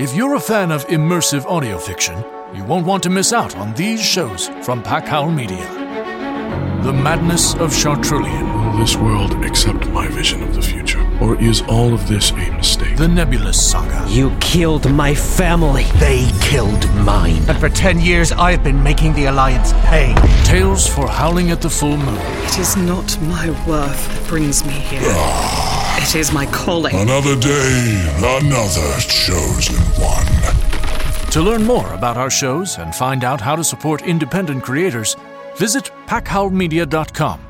If you're a fan of immersive audio fiction, you won't want to miss out on these shows from Packhowl Media. The Madness of Chartrulian, Will this world accept my vision of the future? Or is all of this a mistake? The Nebulous Saga, You killed my family. They killed mine. And for 10 years, I've been making the Alliance pay. Tales for Howling at the Full Moon, It is not my worth that brings me here. Ah. It is my calling. Another day, another chosen one. To learn more about our shows and find out how to support independent creators, visit packhowlmedia.com.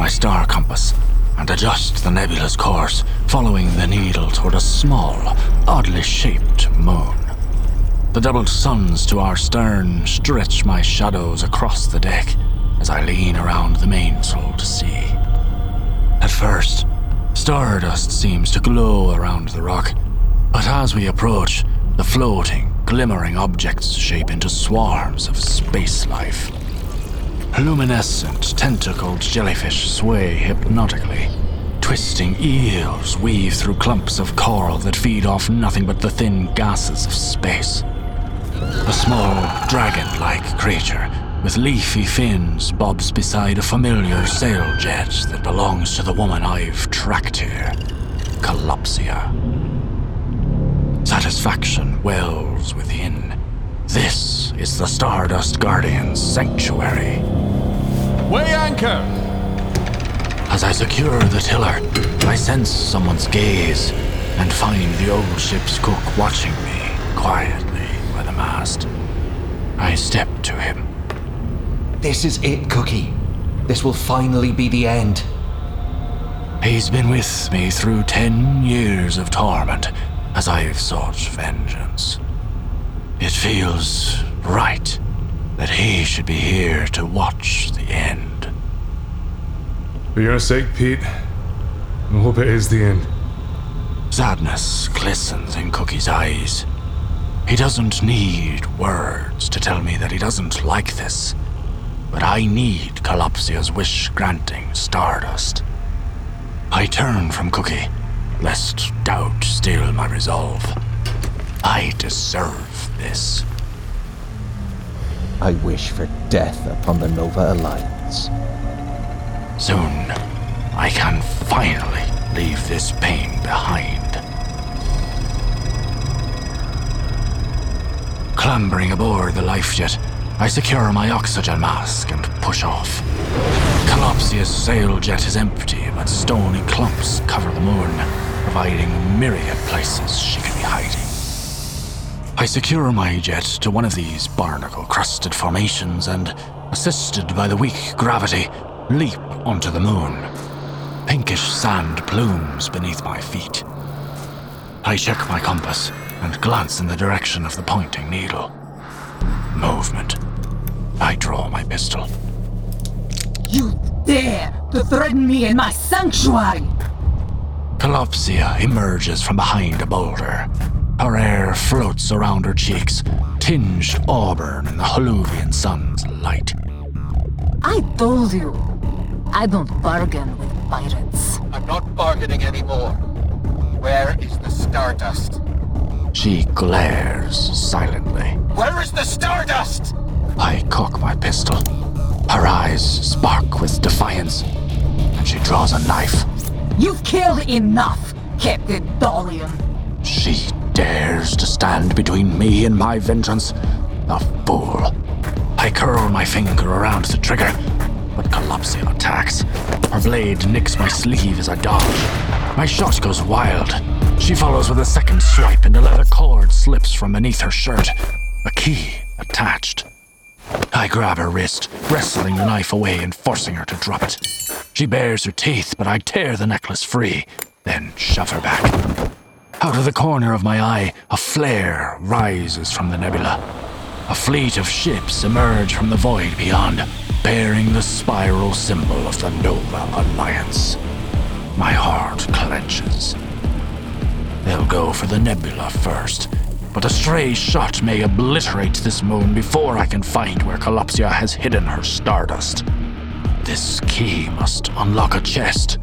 My star compass and adjust the nebula's course, following the needle toward a small, oddly shaped moon. The doubled suns to our stern stretch my shadows across the deck as I lean around the mainsail to see. At first, stardust seems to glow around the rock, but as we approach, the floating, glimmering objects shape into swarms of space life. Luminescent, tentacled jellyfish sway hypnotically. Twisting eels weave through clumps of coral that feed off nothing but the thin gases of space. A small, dragon like creature with leafy fins bobs beside a familiar sail jet that belongs to the woman I've tracked here, Kalopsia. Satisfaction wells within. This is the Stardust Guardian's sanctuary. Weigh anchor! As I secure the tiller, I sense someone's gaze and find the old ship's cook watching me quietly by the mast. I step to him. This is it, Cookie. This will finally be the end. He's been with me through ten years of torment as I've sought vengeance. It feels right that he should be here to watch the end. For your sake, Pete, I hope it is the end. Sadness glistens in Cookie's eyes. He doesn't need words to tell me that he doesn't like this, but I need Kalopsia's wish granting stardust. I turn from Cookie, lest doubt steal my resolve. I deserve this. I wish for death upon the Nova Alliance. Soon, I can finally leave this pain behind. Clambering aboard the life jet, I secure my oxygen mask and push off. Kalopsia's sail jet is empty, but stony clumps cover the moon, providing myriad places she can be hiding. I secure my jet to one of these barnacle crusted formations and, assisted by the weak gravity, leap onto the moon. Pinkish sand plumes beneath my feet. I check my compass and glance in the direction of the pointing needle. Movement. I draw my pistol. You dare to threaten me in my sanctuary! Kalopsia emerges from behind a boulder. Her hair floats around her cheeks, tinged auburn in the Holuvian sun's light. I told you, I don't bargain with pirates. I'm not bargaining anymore. Where is the Stardust? She glares silently. Where is the Stardust? I cock my pistol. Her eyes spark with defiance, and she draws a knife. You've killed enough, Captain Dolion. She dares to stand between me and my vengeance. The fool. I curl my finger around the trigger, but Kalopsia attacks. Her blade nicks my sleeve as I dodge. My shot goes wild. She follows with a second swipe, and a leather cord slips from beneath her shirt. A key attached. I grab her wrist, wrestling the knife away and forcing her to drop it. She bares her teeth, but I tear the necklace free, then shove her back. Out of the corner of my eye, a flare rises from the nebula. A fleet of ships emerge from the void beyond, bearing the spiral symbol of the Nova Alliance. My heart clenches. They'll go for the nebula first, but a stray shot may obliterate this moon before I can find where Kalopsia has hidden her stardust. This key must unlock a chest.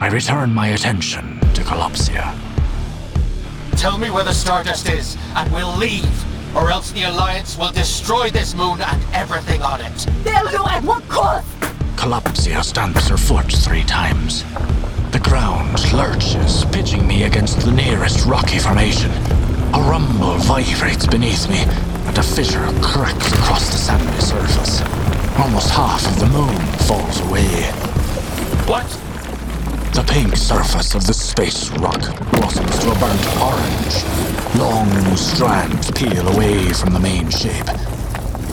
I return my attention to Kalopsia. Tell me where the Stardust is, and we'll leave. Or else the Alliance will destroy this moon and everything on it. They'll do at what cost? Kalopsia stamps her foot three times. The ground lurches, pitching me against the nearest rocky formation. A rumble vibrates beneath me, and a fissure cracks across the sandy surface. Almost half of the moon falls away. What? The pink surface of the space rock blossoms to a burnt orange. Long strands peel away from the main shape.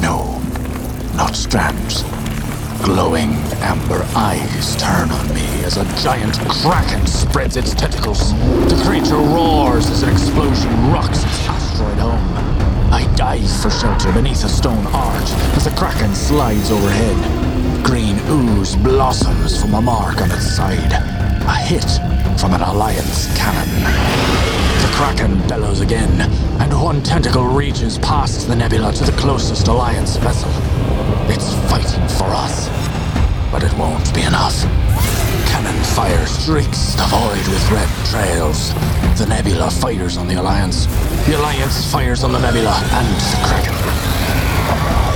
No, not strands. Glowing amber eyes turn on me as a giant kraken spreads its tentacles. The creature roars as an explosion rocks its asteroid home. I dive for shelter beneath a stone arch as the kraken slides overhead. Green ooze blossoms from a mark on its side. A hit from an Alliance cannon. The Kraken bellows again, and one tentacle reaches past the nebula to the closest Alliance vessel. It's fighting for us, but it won't be enough. Cannon fire streaks the void with red trails. The nebula fires on the Alliance. The Alliance fires on the nebula and the Kraken.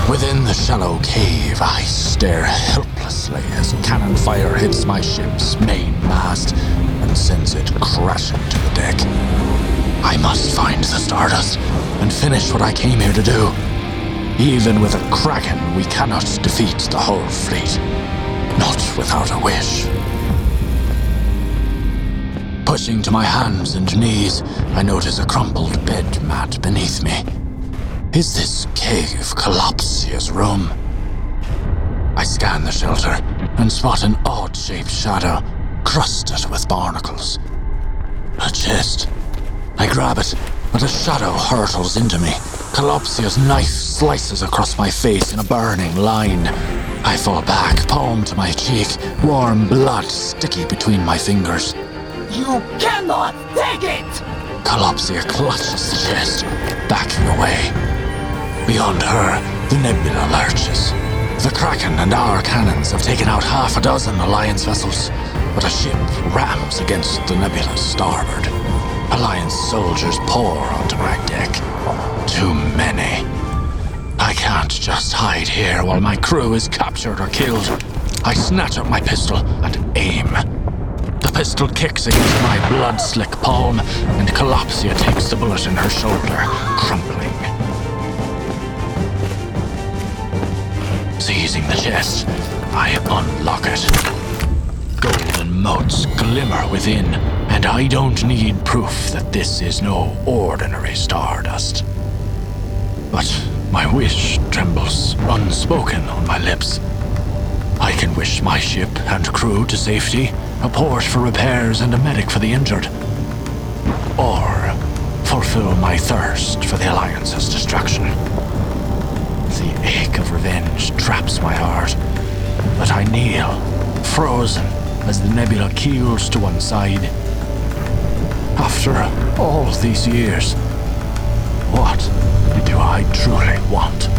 Within the shallow cave, I stare helplessly as cannon fire hits my ship's main mast and sends it crashing to the deck. I must find the Stardust and finish what I came here to do. Even with a Kraken, we cannot defeat the whole fleet. Not without a wish. Pushing to my hands and knees, I notice a crumpled bed mat beneath me. Is this cave Kalopsia's room? I scan the shelter and spot an odd shaped shadow crusted with barnacles. A chest. I grab it, but a shadow hurtles into me. Kalopsia's knife slices across my face in a burning line. I fall back, palm to my cheek, warm blood sticky between my fingers. You cannot take it! Kalopsia clutches the chest, backing. Beyond her, the nebula lurches. The Kraken and our cannons have taken out half a dozen Alliance vessels, but a ship rams against the nebula's starboard. Alliance soldiers pour onto my deck. Too many. I can't just hide here while my crew is captured or killed. I snatch up my pistol and aim. The pistol kicks against my blood slick palm, and Kalopsia takes the bullet in her shoulder, crumpling. Seizing the chest, I unlock it. Golden motes glimmer within, and I don't need proof that this is no ordinary stardust. But my wish trembles unspoken on my lips. I can wish my ship and crew to safety, a port for repairs, and a medic for the injured. Or fulfill my thirst for the Alliance's destruction. The ache of revenge traps my heart, but I kneel, frozen, as the nebula keels to one side. After all these years, what do I truly want?